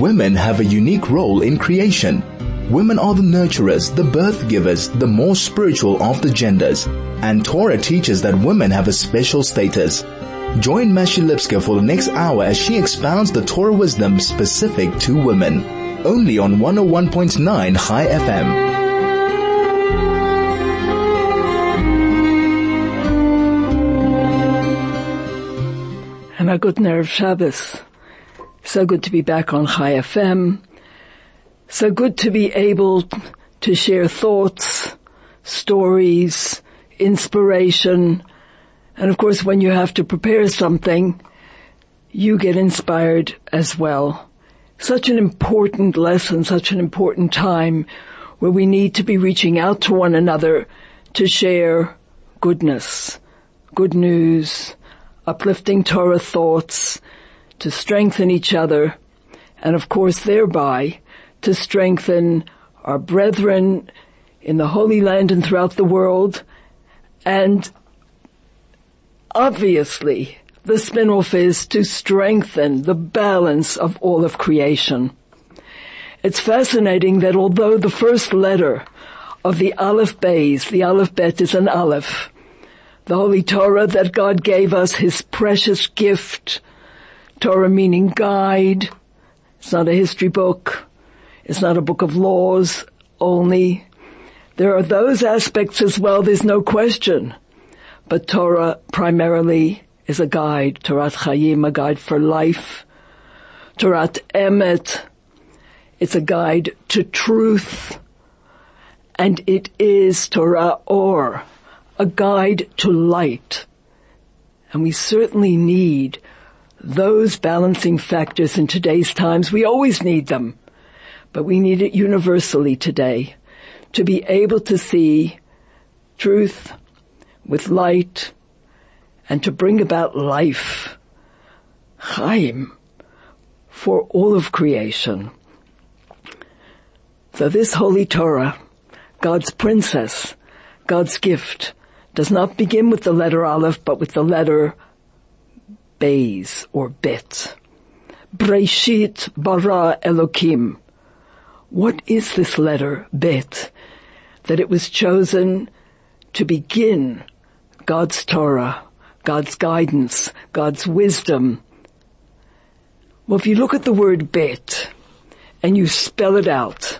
women have a unique role in creation. Women are the nurturers, the birth givers, the more spiritual of the genders. And Torah teaches that women have a special status. Join Mashi Lipskar for the next hour as she expounds the Torah wisdom specific to women. Only on 101.9 Chai FM. And a good nerve Shabbos. So good to be back on Chai FM. So good to be able to share thoughts, stories, inspiration, and of course when you have to prepare something, you get inspired as well. Such an important lesson, such an important time where we need to be reaching out to one another to share goodness, good news, uplifting Torah thoughts, to strengthen each other, and of course thereby to strengthen our brethren in the Holy Land and throughout the world, and obviously the spin-off is to strengthen the balance of all of creation. It's fascinating that although the first letter of the Aleph Bays, the Aleph Bet is an Aleph, the Holy Torah that God gave us, His precious gift, Torah meaning guide. It's not a history book. It's not a book of laws only. There are those aspects as well, there's no question. But Torah primarily is a guide. Torah Chayim, a guide for life. Torah Emet, it's a guide to truth. And it is Torah Or, a guide to light. And we certainly need those balancing factors in today's times. We always need them, but we need it universally today to be able to see truth with light and to bring about life, Chaim, for all of creation. So this holy Torah, God's princess, God's gift, does not begin with the letter Aleph, but with the letter Bays or Bet. Breshit bara Elokim. What is this letter, Bet? That it was chosen to begin God's Torah, God's guidance, God's wisdom. Well, if you look at the word Bet and you spell it out,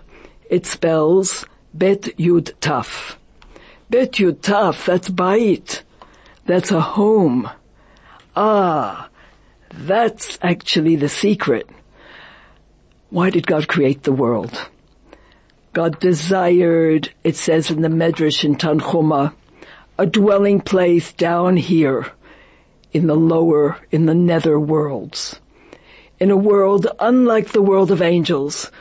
it spells Bet Yud Taf. Bet Yud Taf, that's Bait. That's a home. Ah, that's actually the secret. Why did God create the world? God desired, it says in the Medrash in Tanchuma, a dwelling place down here in the lower, in the nether worlds. In a world unlike the world of angels,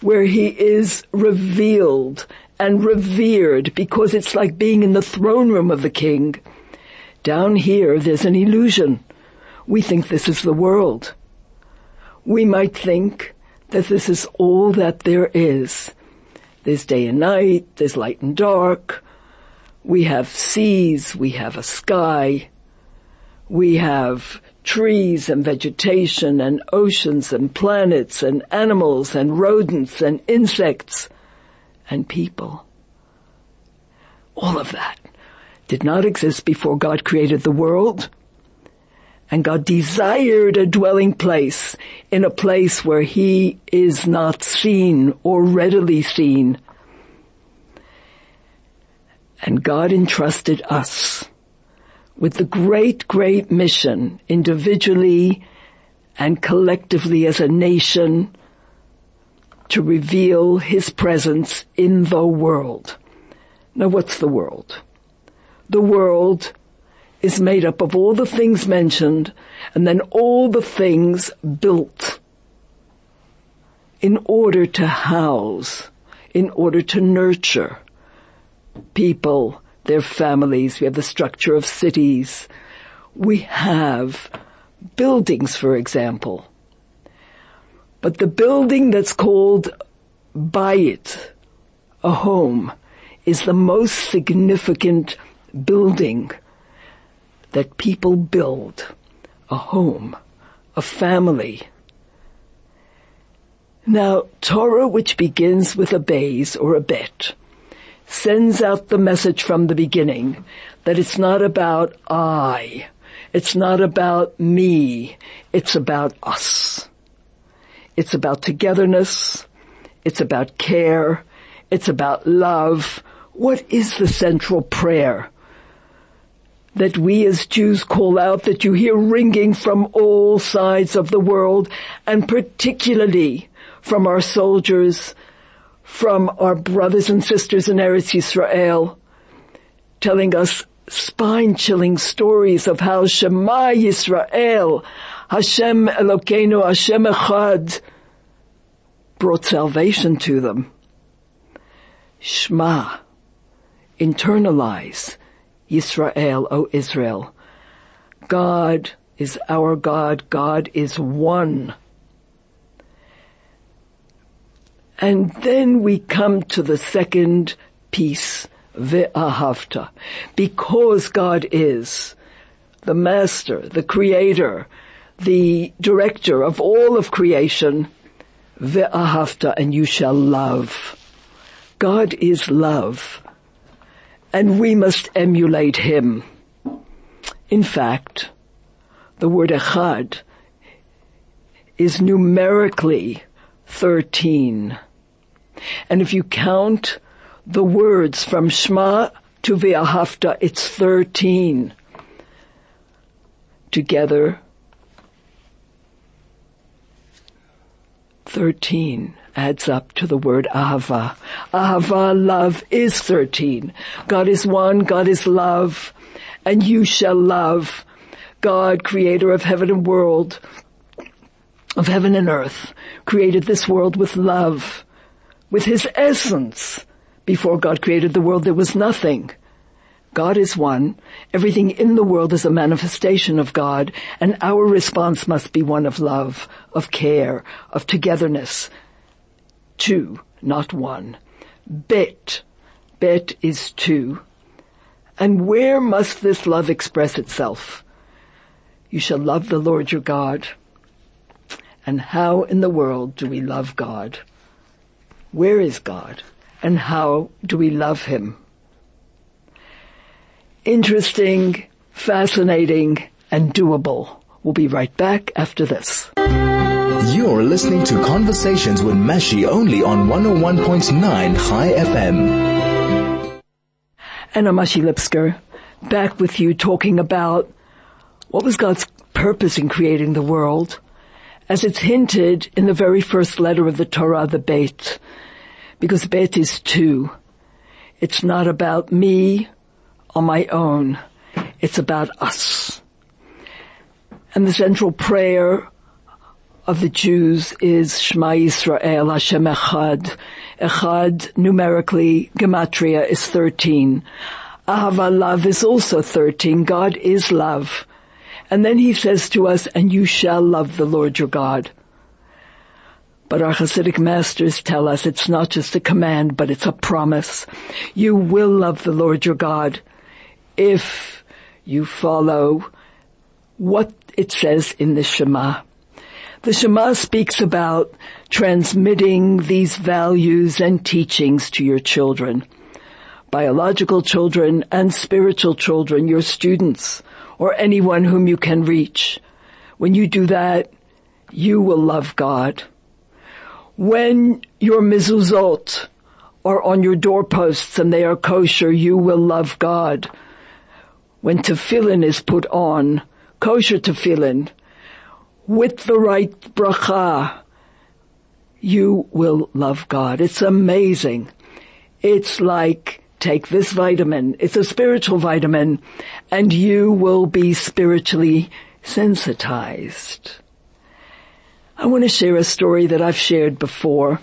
where he is revealed and revered because it's like being in the throne room of the king down here, there's an illusion. We think this is the world. We might think that this is all that there is. There's day and night, there's light and dark. We have seas, we have a sky. We have trees and vegetation and oceans and planets and animals and rodents and insects and people. All of that did not exist before God created the world. And God desired a dwelling place in a place where he is not seen or readily seen. And God entrusted us with the great, great mission individually and collectively as a nation to reveal his presence in the world. Now what's the world? the world is made up of all the things mentioned and then all the things built in order to house, in order to nurture people, their families. We have the structure of cities. We have buildings, for example. But the building that's called by Bayit, a home, is the most significant building that people build a home, a family. Now, Torah which begins with a bays or a bet sends out the message from the beginning that it's not about I, it's not about me, it's about us. It's about togetherness, it's about care, it's about love. What is the central prayer that we as Jews call out that you hear ringing from all sides of the world and particularly from our soldiers, from our brothers and sisters in Eretz Yisrael, telling us spine-chilling stories of how Shema Yisrael, Hashem Elokeinu, Hashem Echad, brought salvation to them. Shema, internalize, Yisrael, O Israel. God is our God. God is one. And then we come to the second piece, ve'ahavta. Because God is the master, the creator, the director of all of creation, ve'ahavta, and you shall love. God is love, and we must emulate Him. In fact, the word echad is numerically 13. And if you count the words from Shema to Ve'ahavta, it's 13. Together, 13 adds up to the word Ahava. Ahava, love, is 13. God is one, God is love, and you shall love. God, creator of heaven and world, of heaven and earth, created this world with love, with his essence. Before God created the world, there was nothing. God is one. Everything in the world is a manifestation of God, and our response must be one of love, of care, of togetherness. Two, not one. Bet. Bet is two. And where must this love express itself? You shall love the Lord your God. And how in the world do we love God? Where is God? And how do we love Him? Interesting, fascinating, and doable. We'll be right back after this. You're listening to Conversations with Mashi only on 101.9 Chai FM. Anna Mashi Lipskar, back with you talking about what was God's purpose in creating the world as it's hinted in the very first letter of the Torah, the Beit, because Beit is two. It's not about me on my own. It's about us. And the central prayer of the Jews is Shema Yisrael Hashem Echad. Echad numerically, gematria is 13. Ahava love is also 13. God is love. And then he says to us, and you shall love the Lord your God. But our Hasidic masters tell us it's not just a command, but it's a promise. You will love the Lord your God if you follow what it says in the Shema. The Shema speaks about transmitting these values and teachings to your children, biological children and spiritual children, your students, or anyone whom you can reach. When you do that, you will love God. When your mezuzot are on your doorposts and they are kosher, you will love God. When tefillin is put on, kosher tefillin, with the right bracha, you will love God. It's amazing. It's like take this vitamin. It's a spiritual vitamin and you will be spiritually sensitized. I want to share a story that I've shared before.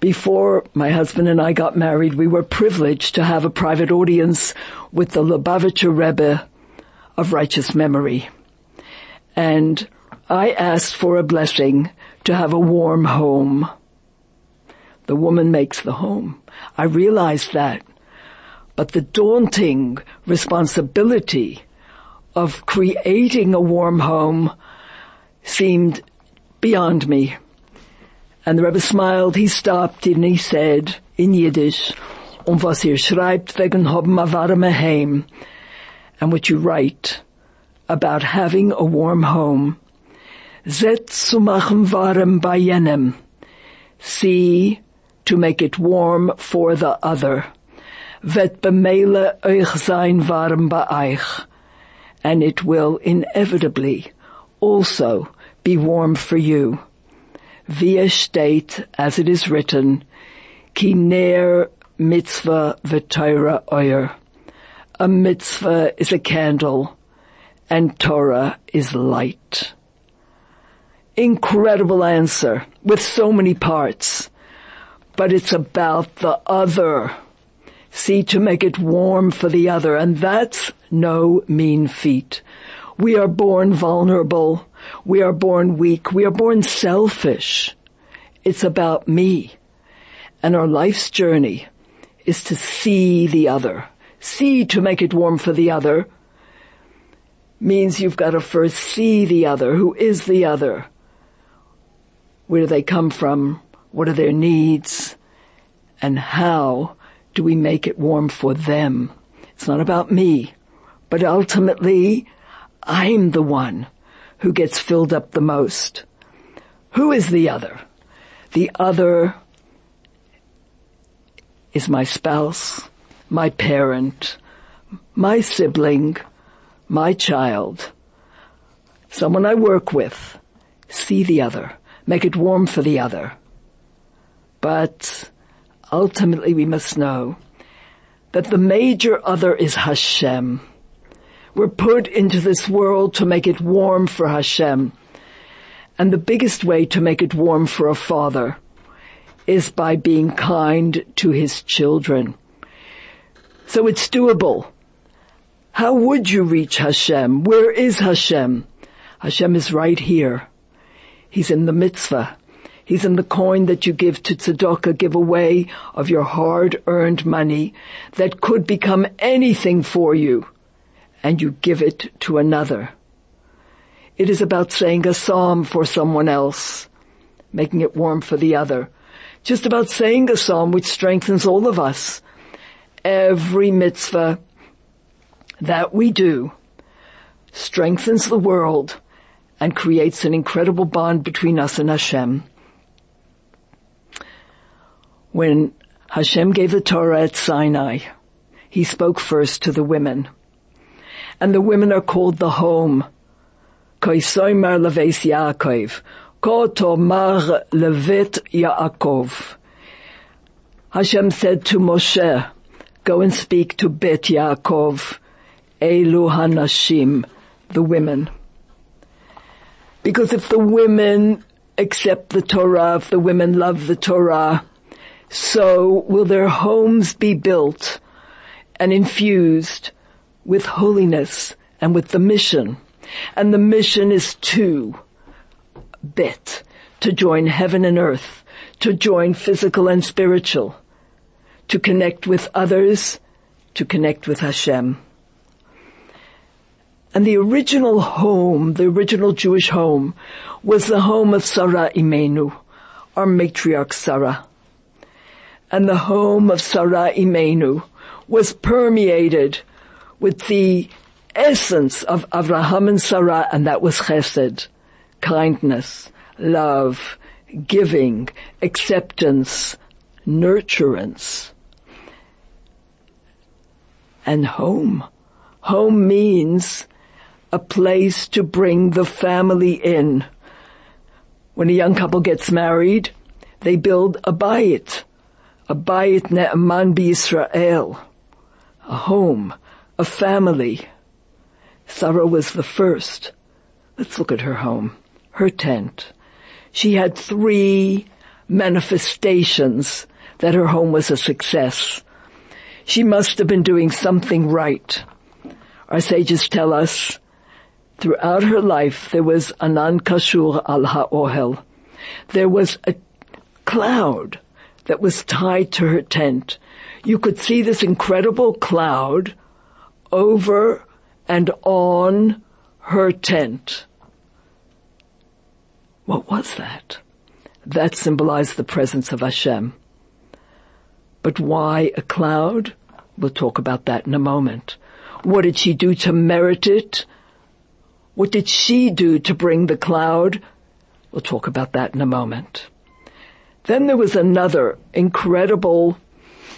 Before my husband and I got married, we were privileged to have a private audience with the Lubavitcher Rebbe of righteous memory. And I asked for a blessing to have a warm home. The woman makes the home. I realized that but the daunting responsibility of creating a warm home seemed beyond me. And the Rebbe smiled, he stopped and he said in Yiddish, um was ihr schreibt wegen haben warme Heim, and what you write about having a warm home. Zet zu machen warm bei jenem. See to make it warm for the other. Vet bemele euch sein warm bei euch. And it will inevitably also be warm for you. Via state, as it is written, ki ner mitzvah v'torah oyer. A mitzvah is a candle and Torah is light. Incredible answer with so many parts, but it's about the other. See to make it warm for the other and that's no mean feat. We are born vulnerable. We are born weak. We are born selfish. It's about me. And our life's journey is to see the other. See to make it warm for the other means you've got to first see the other. Who is the other? Where do they come from? What are their needs? And how do we make it warm for them? It's not about me, but ultimately I'm the one who gets filled up the most. Who is the other? The other is my spouse, my parent, my sibling, my child, someone I work with, see the other, make it warm for the other. But ultimately we must know that the major other is Hashem. We're put into this world to make it warm for Hashem. And the biggest way to make it warm for a father is by being kind to his children. So it's doable. How would you reach Hashem? Where is Hashem? Hashem is right here. He's in the mitzvah. He's in the coin that you give to tzedakah, give away of your hard-earned money that could become anything for you, and you give it to another. It is about saying a psalm for someone else, making it warm for the other. Just about saying a psalm which strengthens all of us. Every mitzvah that we do strengthens the world and creates an incredible bond between us and Hashem. When Hashem gave the Torah at Sinai, he spoke first to the women. And the women are called the home. Levet. Hashem said to Moshe, go and speak to Bet Yaakov Elu Hanashim, the women. Because if the women accept the Torah, if the women love the Torah, so will their homes be built and infused with holiness and with the mission. And the mission is to bet, to join heaven and earth, to join physical and spiritual, to connect with others, to connect with Hashem. And the original home, the original Jewish home, was the home of Sarah Imenu, our matriarch Sarah. And the home of Sarah Imenu was permeated with the essence of Abraham and Sarah, and that was chesed, kindness, love, giving, acceptance, nurturance. And home. Home means a place to bring the family in. When a young couple gets married, they build a bayit, a bayit ne'eman b'Yisrael, a home, a family. Sarah was the first. Let's look at her home, her tent. She had three manifestations that her home was a success. She must have been doing something right. Our sages tell us Throughout her life, there was anan kashur al ha'ohel. There was a cloud that was tied to her tent. You could see this incredible cloud over and on her tent. What was that? that symbolized the presence of Hashem. But why a cloud? We'll talk about that in a moment. What did she do to merit it? What did she do to bring the cloud? We'll talk about that in a moment. Then there was another incredible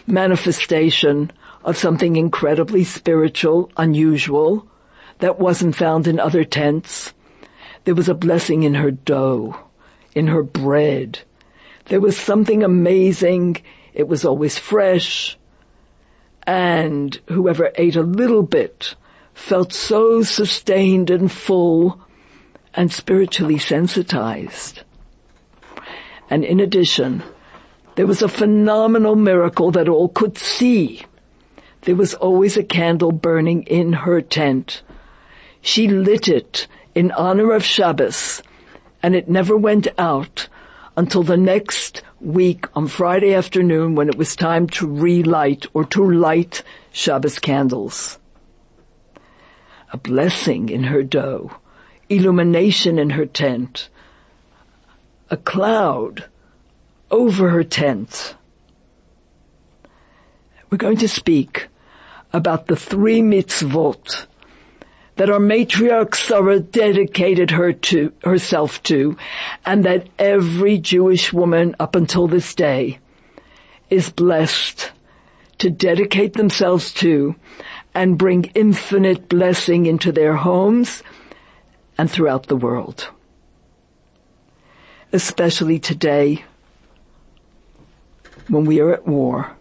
manifestation of something incredibly spiritual, unusual, that wasn't found in other tents. There was a blessing in her dough, in her bread. There was something amazing. It was always fresh. And whoever ate a little bit felt so sustained and full and spiritually sensitized. And in addition, there was a phenomenal miracle that all could see. There was always a candle burning in her tent. She lit it in honor of Shabbos, and it never went out until the next week on Friday afternoon when it was time to relight or to light Shabbos candles. A blessing in her dough, illumination in her tent, a cloud over her tent. We're going to speak about the three mitzvot that our matriarch Sarah dedicated her to, herself to, and that every Jewish woman up until this day is blessed to dedicate themselves to and bring infinite blessing into their homes and throughout the world. Especially today when we are at war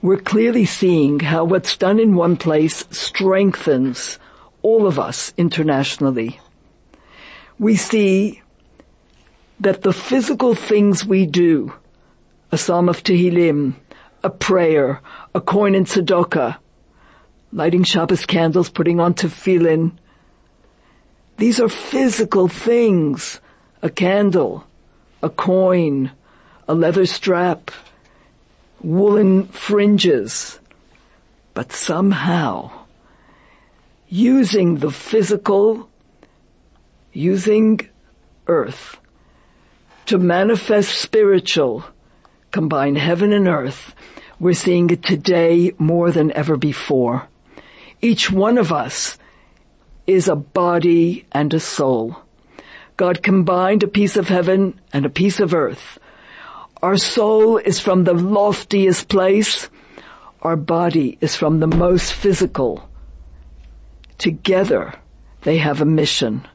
we're clearly seeing how what's done in one place strengthens all of us internationally. We see that the physical things we do, a psalm of Tehillim, a prayer, a coin in tzedakah, lighting Shabbos candles, putting on tefillin, these are physical things. A candle, a coin, a leather strap, woolen fringes, but somehow using the physical, using earth to manifest spiritual, combine heaven and earth, we're seeing it today more than ever before. Each one of us is a body and a soul. God combined a piece of heaven and a piece of earth our soul is from the loftiest place. Our body is from the most physical. Together, they have a mission.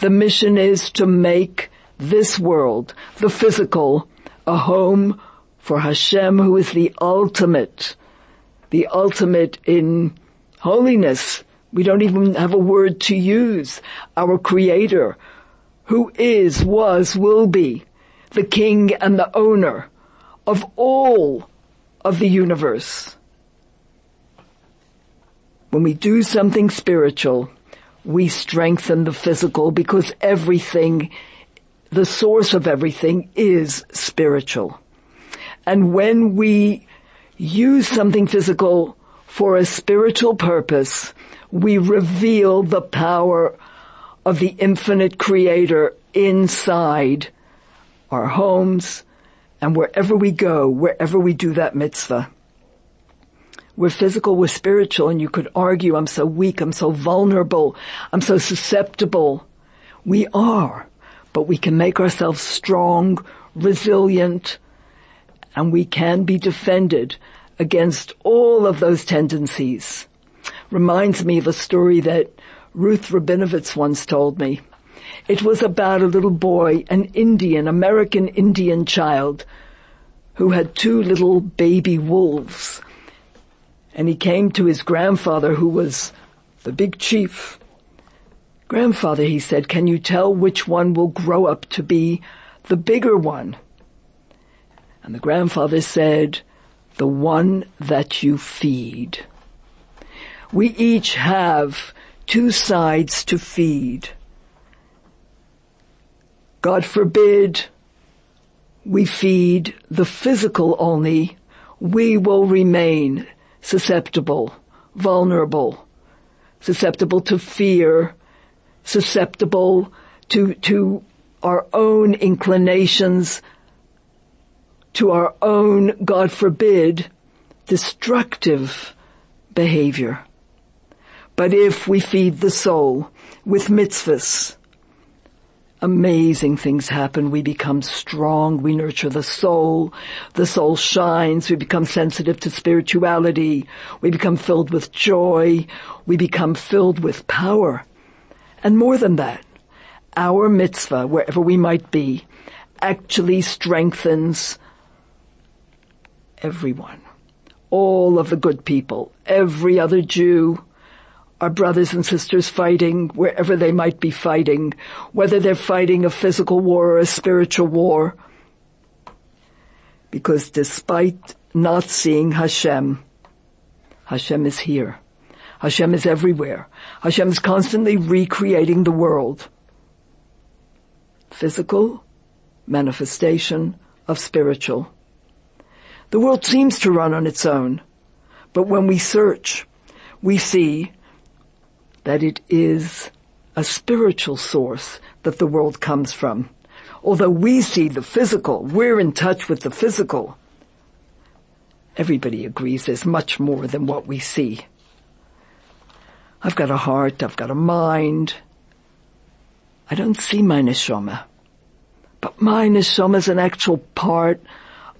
The mission is to make this world, the physical, a home for Hashem who is the ultimate, the ultimate in holiness. We don't even have a word to use. Our creator, who is, was, will be, the king and the owner of all of the universe. When we do something spiritual, we strengthen the physical because everything, the source of everything is spiritual. And when we use something physical for a spiritual purpose, we reveal the power of the infinite creator inside our homes, and wherever we go, wherever we do that mitzvah. We're physical, we're spiritual, and you could argue, I'm so weak, I'm so vulnerable, I'm so susceptible. We are, but we can make ourselves strong, resilient, and we can be defended against all of those tendencies. Reminds me of a story that Ruth Rabinowitz once told me. It was about a little boy, an Indian, American Indian child, who had two little baby wolves. And he came to his grandfather who was the big chief. Grandfather, he said, can you tell which one will grow up to be the bigger one? And the grandfather said, the one that you feed. We each have two sides to feed. God forbid we feed the physical only, we will remain susceptible, vulnerable, susceptible to fear, susceptible to, to our own inclinations to our own, God forbid, destructive behavior. But if we feed the soul with mitzvahs, amazing things happen. We become strong. We nurture the soul. The soul shines. We become sensitive to spirituality. We become filled with joy. We become filled with power. And more than that, our mitzvah, wherever we might be, actually strengthens everyone. All of the good people, every other Jew, our brothers and sisters fighting wherever they might be fighting, whether they're fighting a physical war or a spiritual war. Because despite not seeing Hashem, Hashem is here. Hashem is everywhere. Hashem is constantly recreating the world. Physical manifestation of spiritual. The world seems to run on its own, but when we search, we see that it is a spiritual source that the world comes from. Although we see the physical, we're in touch with the physical. Everybody agrees there's much more than what we see. I've got a heart, I've got a mind. I don't see my neshama. But my neshama is an actual part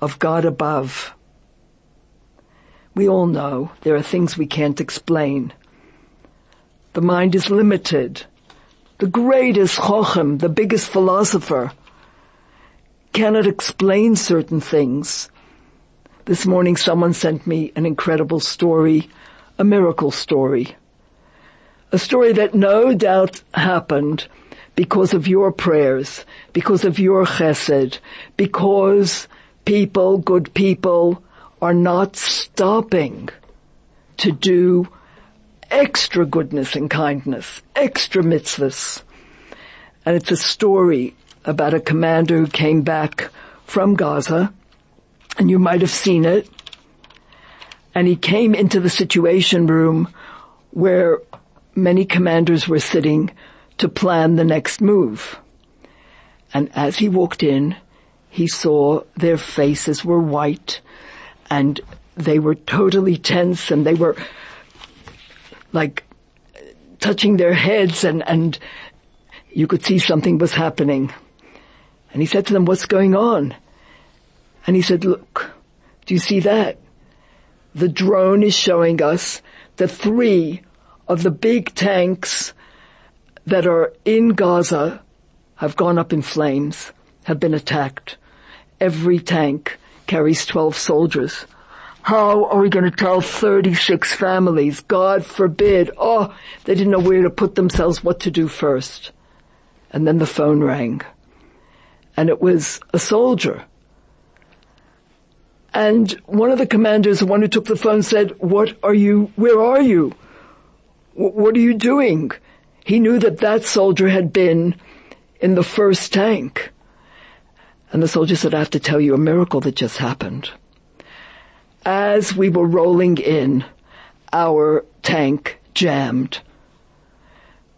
of God above. We all know there are things we can't explain. The mind is limited. The greatest chochem, the biggest philosopher, cannot explain certain things. This morning someone sent me an incredible story, a miracle story. A story that no doubt happened because of your prayers, because of your chesed, because people, good people, are not stopping to do extra goodness and kindness, extra mitzvahs. And it's a story about a commander who came back from Gaza, and you might have seen it. And he came into the situation room where many commanders were sitting to plan the next move. And as he walked in, he saw their faces were white and they were totally tense and they were like touching their heads and, and you could see something was happening. And he said to them, what's going on? And he said, look, do you see that? The drone is showing us that three of the big tanks that are in Gaza have gone up in flames, have been attacked. Every tank carries 12 soldiers. How are we going to tell 36 families? God forbid. Oh, they didn't know where to put themselves, what to do first. And then the phone rang. And it was a soldier. And one of the commanders, the one who took the phone said, what are you, where are you? what are you doing? He knew that that soldier had been in the first tank. And the soldier said, I have to tell you a miracle that just happened as we were rolling in, our tank jammed.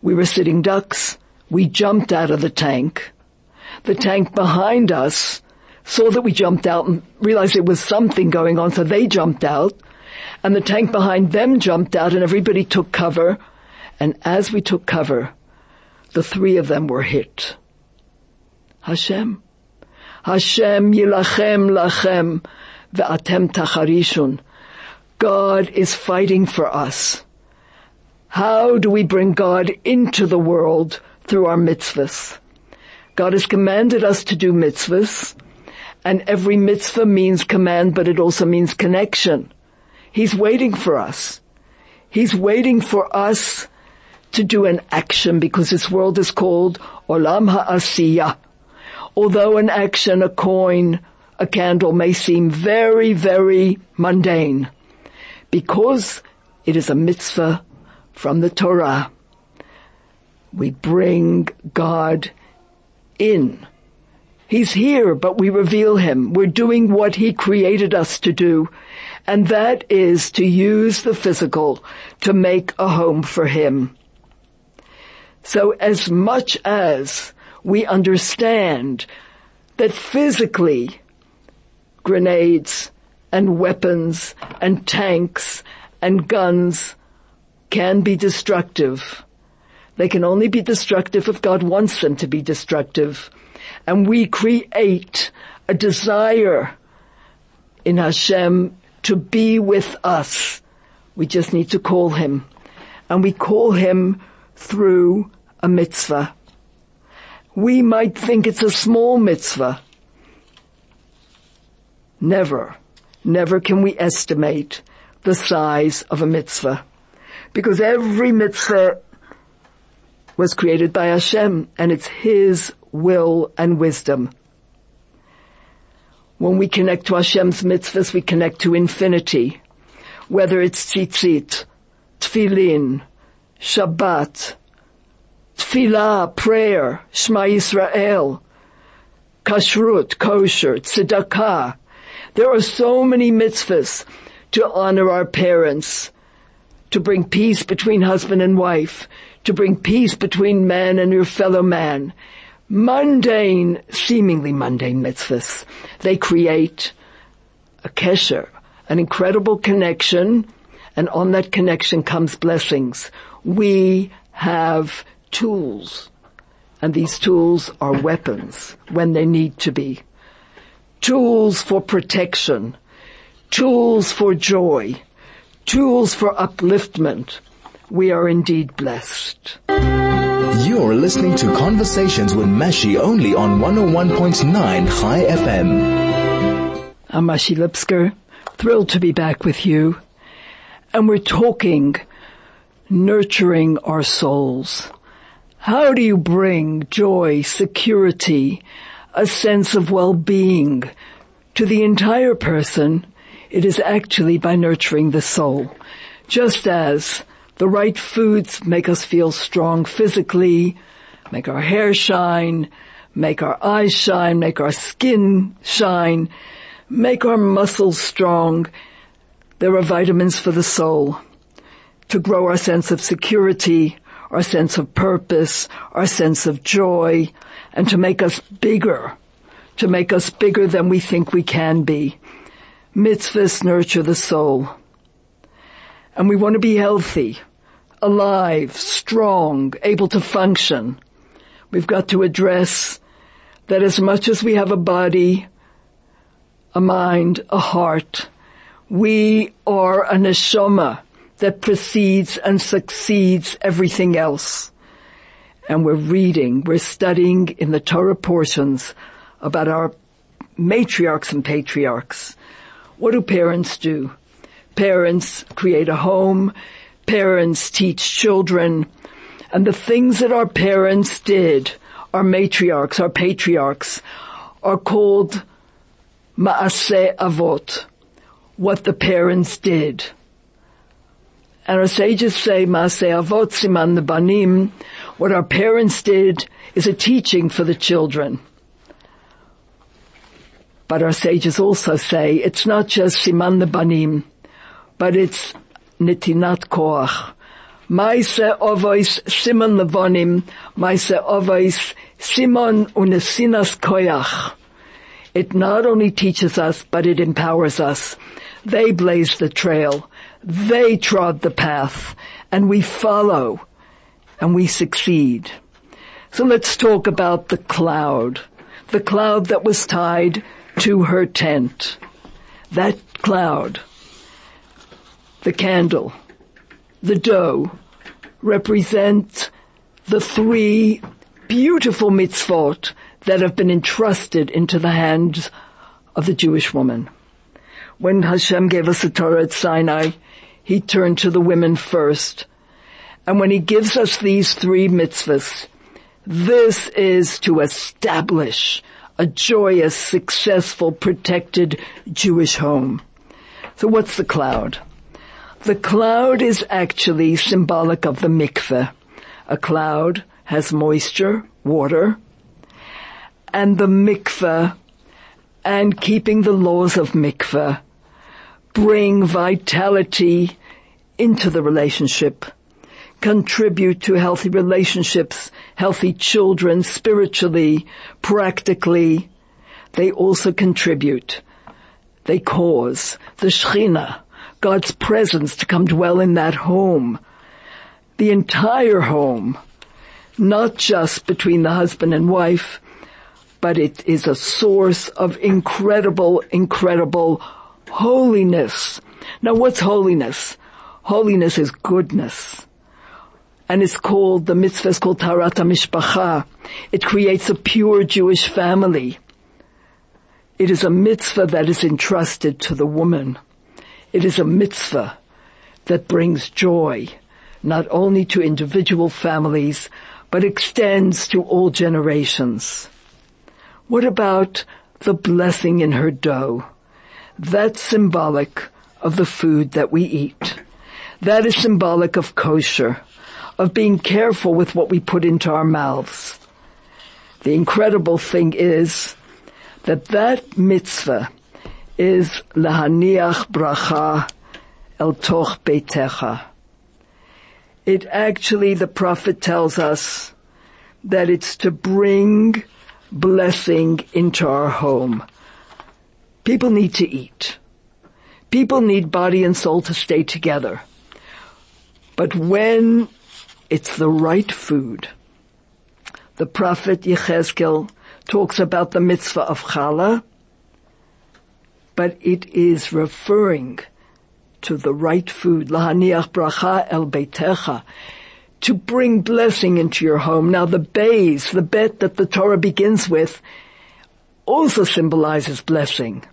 We were sitting ducks. We jumped out of the tank. The tank behind us saw that we jumped out and realized there was something going on, so they jumped out. And the tank behind them jumped out and everybody took cover. And as we took cover, the three of them were hit. Hashem. Hashem yilachem lachem ve'atem tacharishun. God is fighting for us. How do we bring God into the world through our mitzvahs? God has commanded us to do mitzvahs, and every mitzvah means command, but it also means connection. He's waiting for us. He's waiting for us to do an action because this world is called Olam Ha'asiyah. Although an action, a coin, a candle may seem very, very mundane because it is a mitzvah from the Torah. We bring God in. He's here, but we reveal him. We're doing what he created us to do. And that is to use the physical to make a home for him. So as much as we understand that physically grenades and weapons and tanks and guns can be destructive. They can only be destructive if God wants them to be destructive. And we create a desire in Hashem to be with us. We just need to call Him. And we call Him through a mitzvah. We might think it's a small mitzvah. Never, never can we estimate the size of a mitzvah. Because every mitzvah was created by Hashem and it's His will and wisdom. When we connect to Hashem's mitzvahs, we connect to infinity. Whether it's tzitzit, tefillin, Shabbat, tefillah, prayer, Shema Yisrael, kashrut, kosher, tzedakah. There are so many mitzvahs to honor our parents, to bring peace between husband and wife, to bring peace between man and your fellow man. Mundane, seemingly mundane mitzvahs. They create a kesher, an incredible connection, and on that connection comes blessings. We have tools, and these tools are weapons when they need to be. Tools for protection, tools for joy, tools for upliftment. We are indeed blessed. You're listening to Conversations with Mashi only on 101.9 Chai FM. I'm Mashi Lipskar, thrilled to be back with you. And we're talking nurturing our souls. How do you bring joy, security, a sense of well-being to the entire person? It is actually by nurturing the soul. Just as the right foods make us feel strong physically, make our hair shine, make our eyes shine, make our skin shine, make our muscles strong. There are vitamins for the soul to grow our sense of security, our sense of purpose, our sense of joy, and to make us bigger, to make us bigger than we think we can be. Mitzvahs nurture the soul. And we want to be healthy, alive, strong, able to function. We've got to address that as much as we have a body, a mind, a heart, we are a neshama that precedes and succeeds everything else. And we're reading, we're studying in the Torah portions about our matriarchs and patriarchs. What do parents do? Parents create a home, parents teach children, and the things that our parents did, our matriarchs, our patriarchs, are called ma'aseh avot, what the parents did. And our sages say, Masei Avot Siman Banim, what our parents did is a teaching for the children. But our sages also say, it's not just Siman the Banim, but it's Nitinat Koach. Maise Ovois Simon Levonim, Maise Ovois Simon Unesinas Koach. It not only teaches us, but it empowers us. They blaze the trail. They trod the path and we follow and we succeed. So let's talk about the cloud. The cloud that was tied to her tent. That cloud, the candle, the dough represent the three beautiful mitzvot that have been entrusted into the hands of the Jewish woman. When Hashem gave us the Torah at Sinai, he turned to the women first. And when he gives us these three mitzvahs, this is to establish a joyous, successful, protected Jewish home. So what's the cloud? The cloud is actually symbolic of the mikveh. A cloud has moisture, water, and the mikveh and keeping the laws of mikveh bring vitality into the relationship, contribute to healthy relationships, healthy children, spiritually, practically. They also contribute. They cause the Shekhinah, God's presence to come dwell in that home. The entire home, not just between the husband and wife, but it is a source of incredible, incredible holiness. Now what's holiness? Holiness is goodness. And it's called, the mitzvah is called Taharat HaMishpacha. It creates a pure Jewish family. It is a mitzvah that is entrusted to the woman. It is a mitzvah that brings joy, not only to individual families, but extends to all generations. What about the blessing in her dough? That's symbolic of the food that we eat. That is symbolic of kosher, of being careful with what we put into our mouths. The incredible thing is that that mitzvah is lahaniach bracha el toch beitecha. It actually, the prophet tells us that it's to bring blessing into our home. People need to eat. People need body and soul to stay together. But when it's the right food, the prophet Yechezkel talks about the mitzvah of challah, but it is referring to the right food, lahaniach bracha el beitecha, to bring blessing into your home. Now the bays, the bet that the Torah begins with, also symbolizes blessing.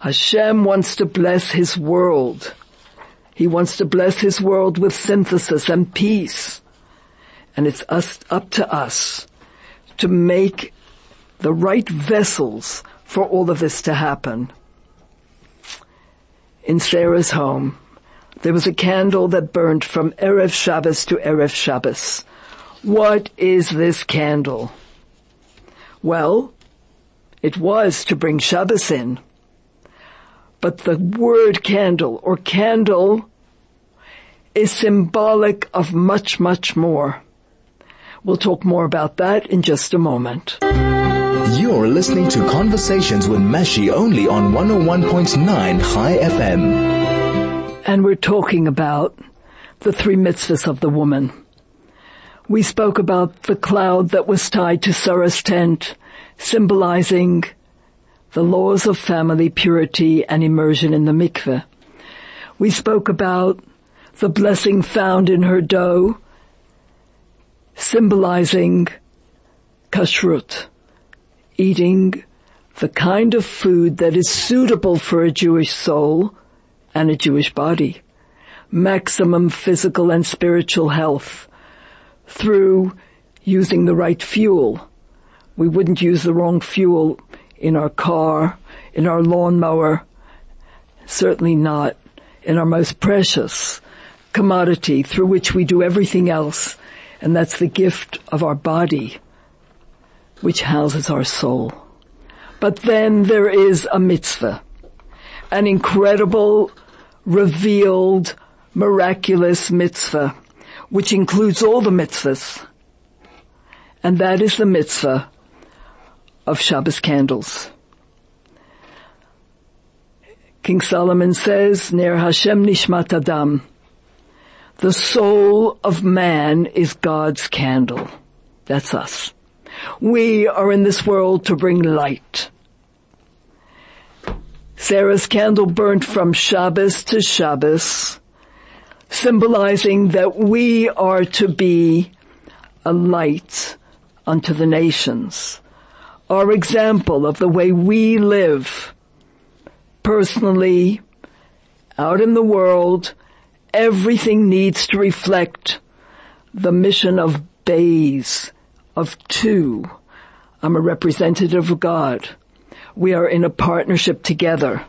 Hashem wants to bless His world. He wants to bless His world with synthesis and peace. And it's us, up to us to make the right vessels for all of this to happen. In Sarah's home, there was a candle that burned from Erev Shabbos to Erev Shabbos. What is this candle? Well, it was to bring Shabbos in. But the word candle or candle is symbolic of much, much more. We'll talk more about that in just a moment. You're listening to Conversations with Mashi only on 101.9 Chai FM. And we're talking about the three mitzvahs of the woman. We spoke about the cloud that was tied to Sarah's tent, symbolizing the laws of family purity and immersion in the mikveh. We spoke about the blessing found in her dough, symbolizing kashrut, eating the kind of food that is suitable for a Jewish soul and a Jewish body. Maximum physical and spiritual health through using the right fuel. We wouldn't use the wrong fuel in our car, in our lawnmower, certainly not in our most precious commodity through which we do everything else, and that's the gift of our body, which houses our soul. But then there is a mitzvah, an incredible, revealed, miraculous mitzvah, which includes all the mitzvahs. And that is the mitzvah of Shabbos candles. King Solomon says, Ner Hashem Nishmat Adam. The soul of man is God's candle. That's us. We are in this world to bring light. Sarah's candle burnt from Shabbos to Shabbos, symbolizing that we are to be a light unto the nations. Our example of the way we live personally, out in the world, everything needs to reflect the mission of bays, of two. I'm a representative of God. We are in a partnership together.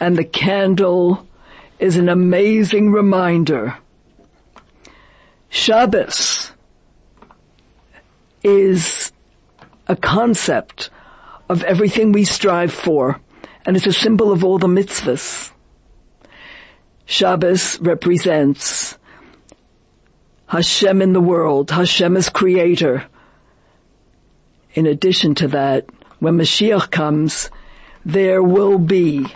And the candle is an amazing reminder. Shabbos is a concept of everything we strive for, and it's a symbol of all the mitzvahs. Shabbos represents Hashem in the world, Hashem as creator. In addition to that, when Mashiach comes, there will be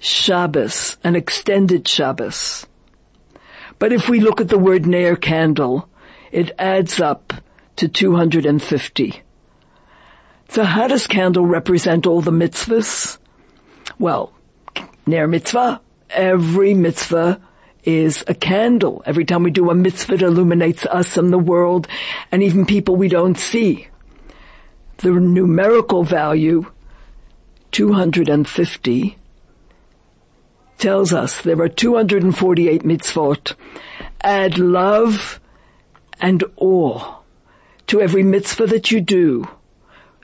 Shabbos, an extended Shabbos. But if we look at the word Ner candle, it adds up to 250. So how does candle represent all the mitzvahs? Well, Ner mitzvah, every mitzvah is a candle. Every time we do a mitzvah, it illuminates us and the world and even people we don't see. The numerical value, 250, tells us there are 248 mitzvot. Add love and awe to every mitzvah that you do.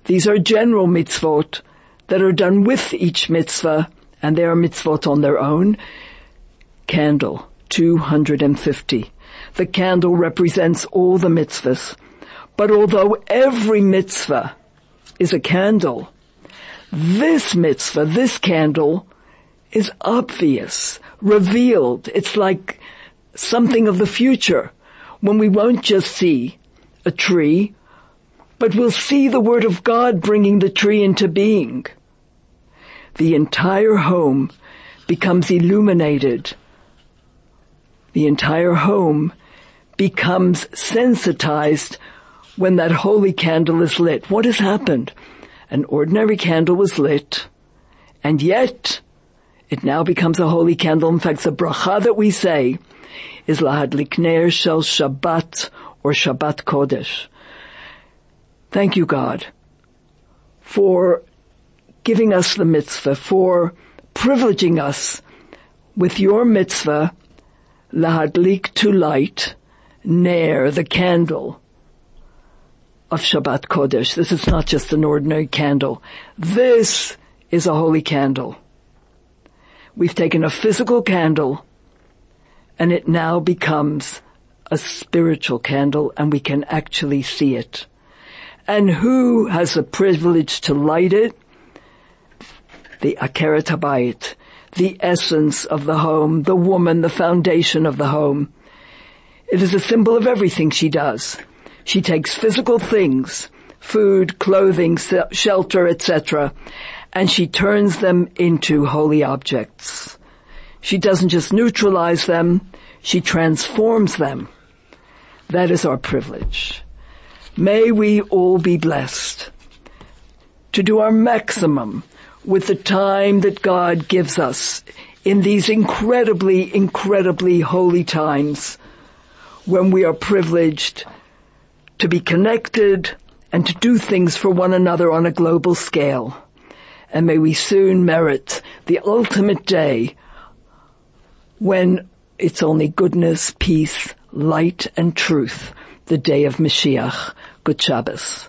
These are general mitzvot that are done with each mitzvah and they are mitzvot on their own candle, 250. The candle represents all the mitzvahs. But although every mitzvah is a candle, this mitzvah, this candle, is obvious, revealed. It's like something of the future when we won't just see a tree, but we'll see the Word of God bringing the tree into being. The entire home becomes illuminated the entire home becomes sensitized when that holy candle is lit. What has happened? An ordinary candle was lit, and yet it now becomes a holy candle. In fact, the bracha that we say is lahadlik ner shel Shabbat or Shabbat Kodesh. Thank you, God, for giving us the mitzvah, for privileging us with your mitzvah lahadlik to light, ner, the candle of Shabbat Kodesh. This is not just an ordinary candle. This is a holy candle. We've taken a physical candle and it now becomes a spiritual candle and we can actually see it. And who has the privilege to light it? The Akeret Habayit, the essence of the home, the woman, the foundation of the home. It is a symbol of everything she does. She takes physical things, food, clothing, shelter, etc., and she turns them into holy objects. She doesn't just neutralize them, she transforms them. That is our privilege. May we all be blessed to do our maximum with the time that God gives us in these incredibly, incredibly holy times when we are privileged to be connected and to do things for one another on a global scale. And may we soon merit the ultimate day when it's only goodness, peace, light and truth, the day of Mashiach. Good Shabbos.